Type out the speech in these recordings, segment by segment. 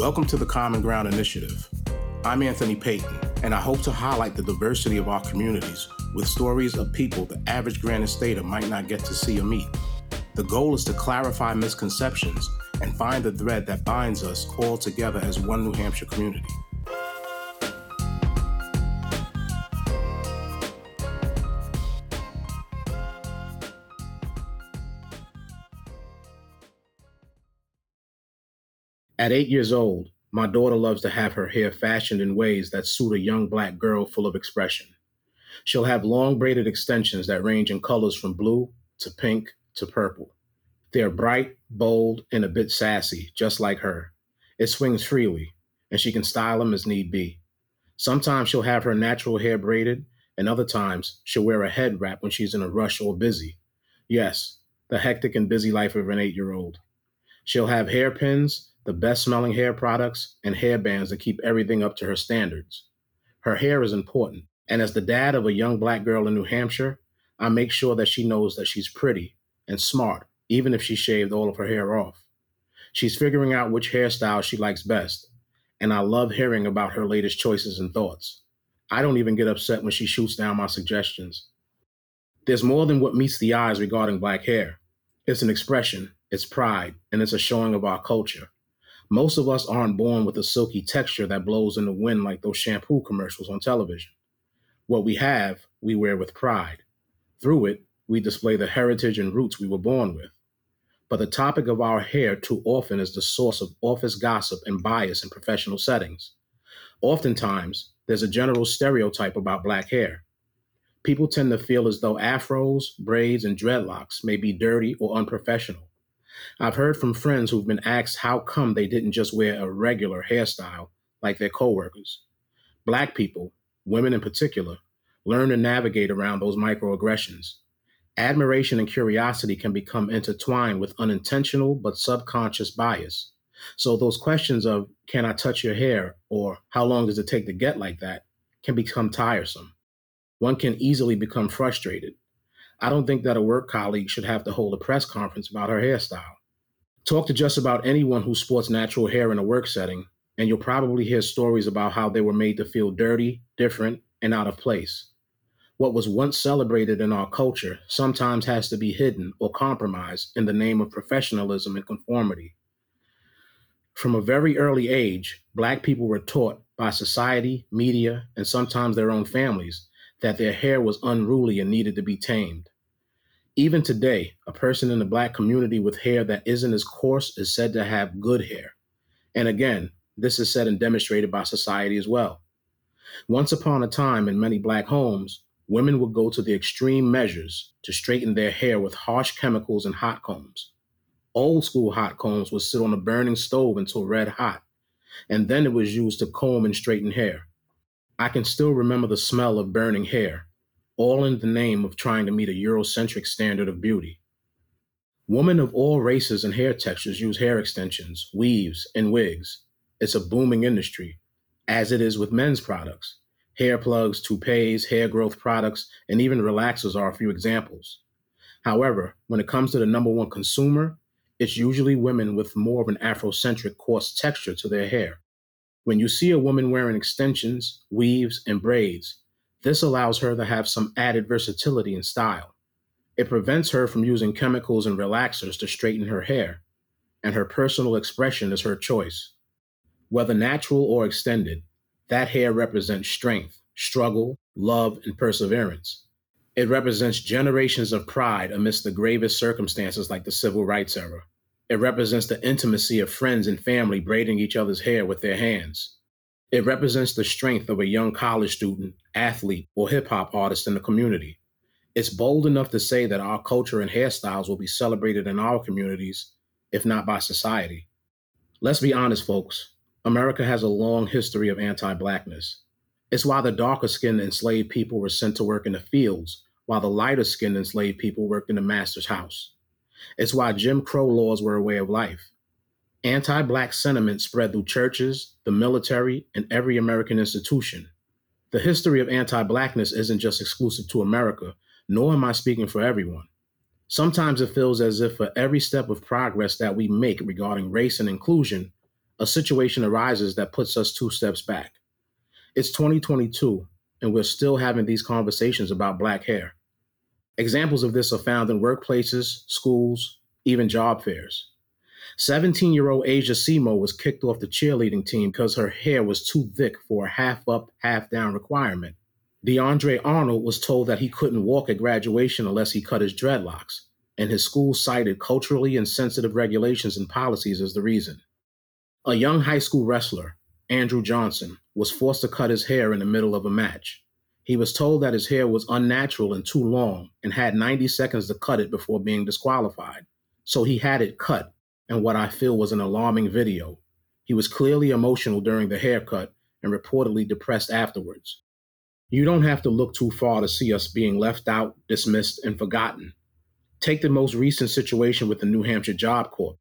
Welcome to the Common Ground Initiative. I'm Anthony Payton, and I hope to highlight the diversity of our communities with stories of people the average Granite Stater might not get to see or meet. The goal is to clarify misconceptions and find the thread that binds us all together as one New Hampshire community. At eight years old, my daughter loves to have her hair fashioned in ways that suit a young black girl full of expression. She'll have long braided extensions that range in colors from blue to pink to purple. They're bright, bold, and a bit sassy, just like her. It swings freely, and she can style them as need be. Sometimes she'll have her natural hair braided, and other times she'll wear a head wrap when she's in a rush or busy. Yes, the hectic and busy life of an eight year old. She'll have hairpins the best smelling hair products, and hair bands that keep everything up to her standards. Her hair is important, and as the dad of a young black girl in New Hampshire, I make sure that she knows that she's pretty and smart, even if she shaved all of her hair off. She's figuring out which hairstyle she likes best, and I love hearing about her latest choices and thoughts. I don't even get upset when she shoots down my suggestions. There's more than what meets the eyes regarding black hair. It's an expression, it's pride, and it's a showing of our culture. Most of us aren't born with a silky texture that blows in the wind like those shampoo commercials on television. What we have, we wear with pride. Through it, we display the heritage and roots we were born with. But the topic of our hair too often is the source of office gossip and bias in professional settings. Oftentimes, there's a general stereotype about black hair. People tend to feel as though afros, braids, and dreadlocks may be dirty or unprofessional. I've heard from friends who've been asked how come they didn't just wear a regular hairstyle like their coworkers. Black people, women in particular, learn to navigate around those microaggressions. Admiration and curiosity can become intertwined with unintentional but subconscious bias. So those questions of can I touch your hair or how long does it take to get like that can become tiresome. One can easily become frustrated I don't think that a work colleague should have to hold a press conference about her hairstyle. Talk to just about anyone who sports natural hair in a work setting, and you'll probably hear stories about how they were made to feel dirty, different, and out of place. What was once celebrated in our culture sometimes has to be hidden or compromised in the name of professionalism and conformity. From a very early age, Black people were taught by society, media, and sometimes their own families that their hair was unruly and needed to be tamed. Even today, a person in the black community with hair that isn't as coarse is said to have good hair. And again, this is said and demonstrated by society as well. Once upon a time, in many black homes, women would go to the extreme measures to straighten their hair with harsh chemicals and hot combs. Old school hot combs would sit on a burning stove until red hot, and then it was used to comb and straighten hair. I can still remember the smell of burning hair, all in the name of trying to meet a Eurocentric standard of beauty. Women of all races and hair textures use hair extensions, weaves, and wigs. It's a booming industry, as it is with men's products. Hair plugs, toupees, hair growth products, and even relaxers are a few examples. However, when it comes to the number one consumer, it's usually women with more of an Afrocentric coarse texture to their hair. When you see a woman wearing extensions, weaves, and braids, this allows her to have some added versatility and style. It prevents her from using chemicals and relaxers to straighten her hair, and her personal expression is her choice. Whether natural or extended, that hair represents strength, struggle, love, and perseverance. It represents generations of pride amidst the gravest circumstances like the civil rights era. It represents the intimacy of friends and family braiding each other's hair with their hands. It represents the strength of a young college student, athlete, or hip hop artist in the community. It's bold enough to say that our culture and hairstyles will be celebrated in our communities, if not by society. Let's be honest, folks. America has a long history of anti blackness. It's why the darker skinned enslaved people were sent to work in the fields, while the lighter skinned enslaved people worked in the master's house. It's why Jim Crow laws were a way of life. Anti Black sentiment spread through churches, the military, and every American institution. The history of anti Blackness isn't just exclusive to America, nor am I speaking for everyone. Sometimes it feels as if for every step of progress that we make regarding race and inclusion, a situation arises that puts us two steps back. It's 2022, and we're still having these conversations about black hair. Examples of this are found in workplaces, schools, even job fairs. 17 year old Asia Simo was kicked off the cheerleading team because her hair was too thick for a half up, half down requirement. DeAndre Arnold was told that he couldn't walk at graduation unless he cut his dreadlocks, and his school cited culturally insensitive regulations and policies as the reason. A young high school wrestler, Andrew Johnson, was forced to cut his hair in the middle of a match. He was told that his hair was unnatural and too long and had 90 seconds to cut it before being disqualified. So he had it cut and what I feel was an alarming video. He was clearly emotional during the haircut and reportedly depressed afterwards. You don't have to look too far to see us being left out, dismissed, and forgotten. Take the most recent situation with the New Hampshire Job Corps.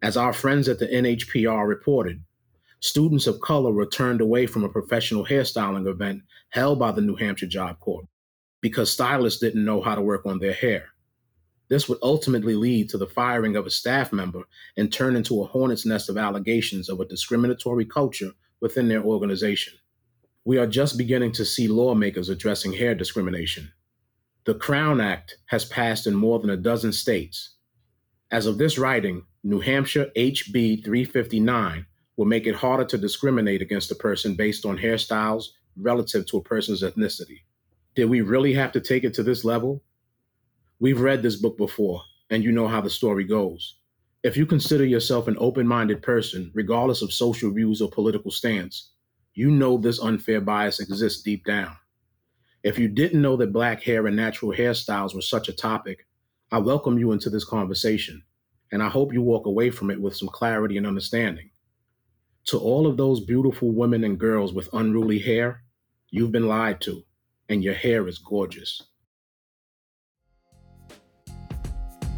As our friends at the NHPR reported, students of color were turned away from a professional hairstyling event held by the New Hampshire Job Corps because stylists didn't know how to work on their hair. This would ultimately lead to the firing of a staff member and turn into a hornet's nest of allegations of a discriminatory culture within their organization we are just beginning to see lawmakers addressing hair discrimination. The Crown Act has passed in more than a dozen states. As of this writing, New Hampshire HB 359 will make it harder to discriminate against a person based on hairstyles relative to a person's ethnicity. Did we really have to take it to this level? We've read this book before, and you know how the story goes. If you consider yourself an open minded person, regardless of social views or political stance, you know this unfair bias exists deep down. If you didn't know that black hair and natural hairstyles were such a topic, I welcome you into this conversation, and I hope you walk away from it with some clarity and understanding. To all of those beautiful women and girls with unruly hair, you've been lied to, and your hair is gorgeous.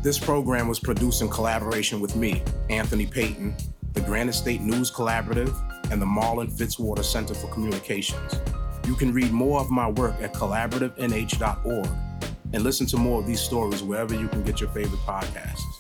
This program was produced in collaboration with me, Anthony Payton, the Granite State News Collaborative, and the Marlin Fitzwater Center for Communications. You can read more of my work at collaborativenh.org and listen to more of these stories wherever you can get your favorite podcasts.